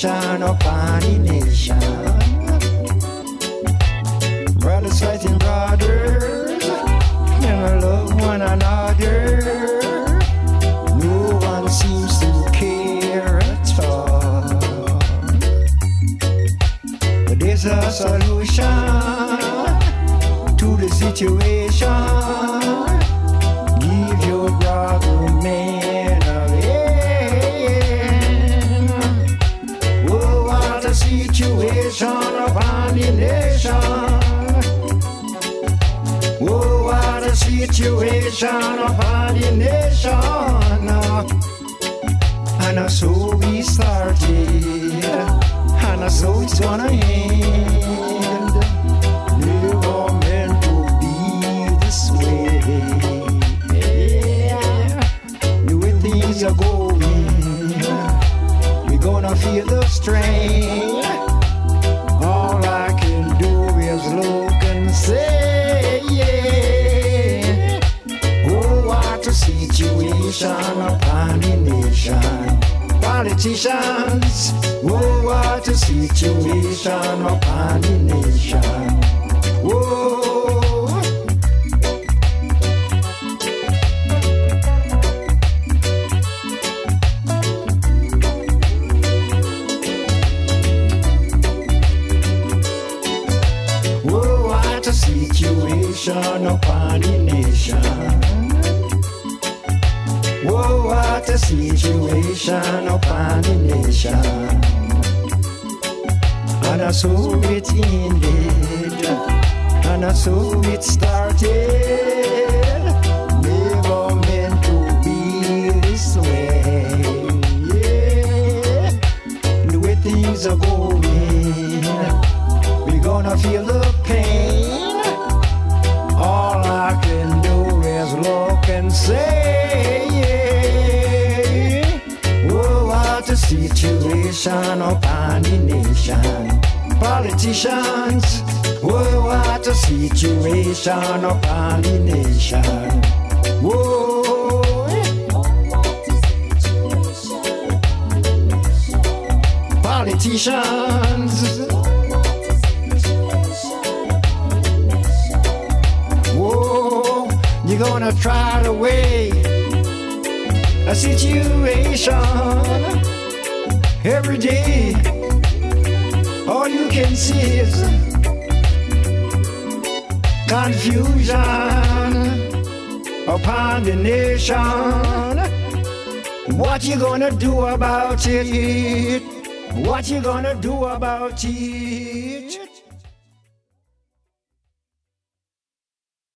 situation upon the nation. Brothers fighting brothers, never love one another. No one seems to care at all. But there's a solution to the situation. Situation upon the nation. And so we started, and so it's gonna end. Never meant to be this way. Yeah. The way things are going, we're gonna feel the strain. Situation upon the nation. Politicians, oh, what a situation upon the nation. Whoa. Situation upon the nation. Whoa, what a situation upon the nation. And I saw it ended, and I saw it started. Never meant to be this way. Yeah. The way things are going, we're gonna feel the situation upon the nation. Politicians, oh, what a situation upon the nation. Whoa. Politicians, Whoa, you're gonna try to weigh a situation every day. All you can see is confusion upon the nation. What you gonna do about it? What you gonna do about it?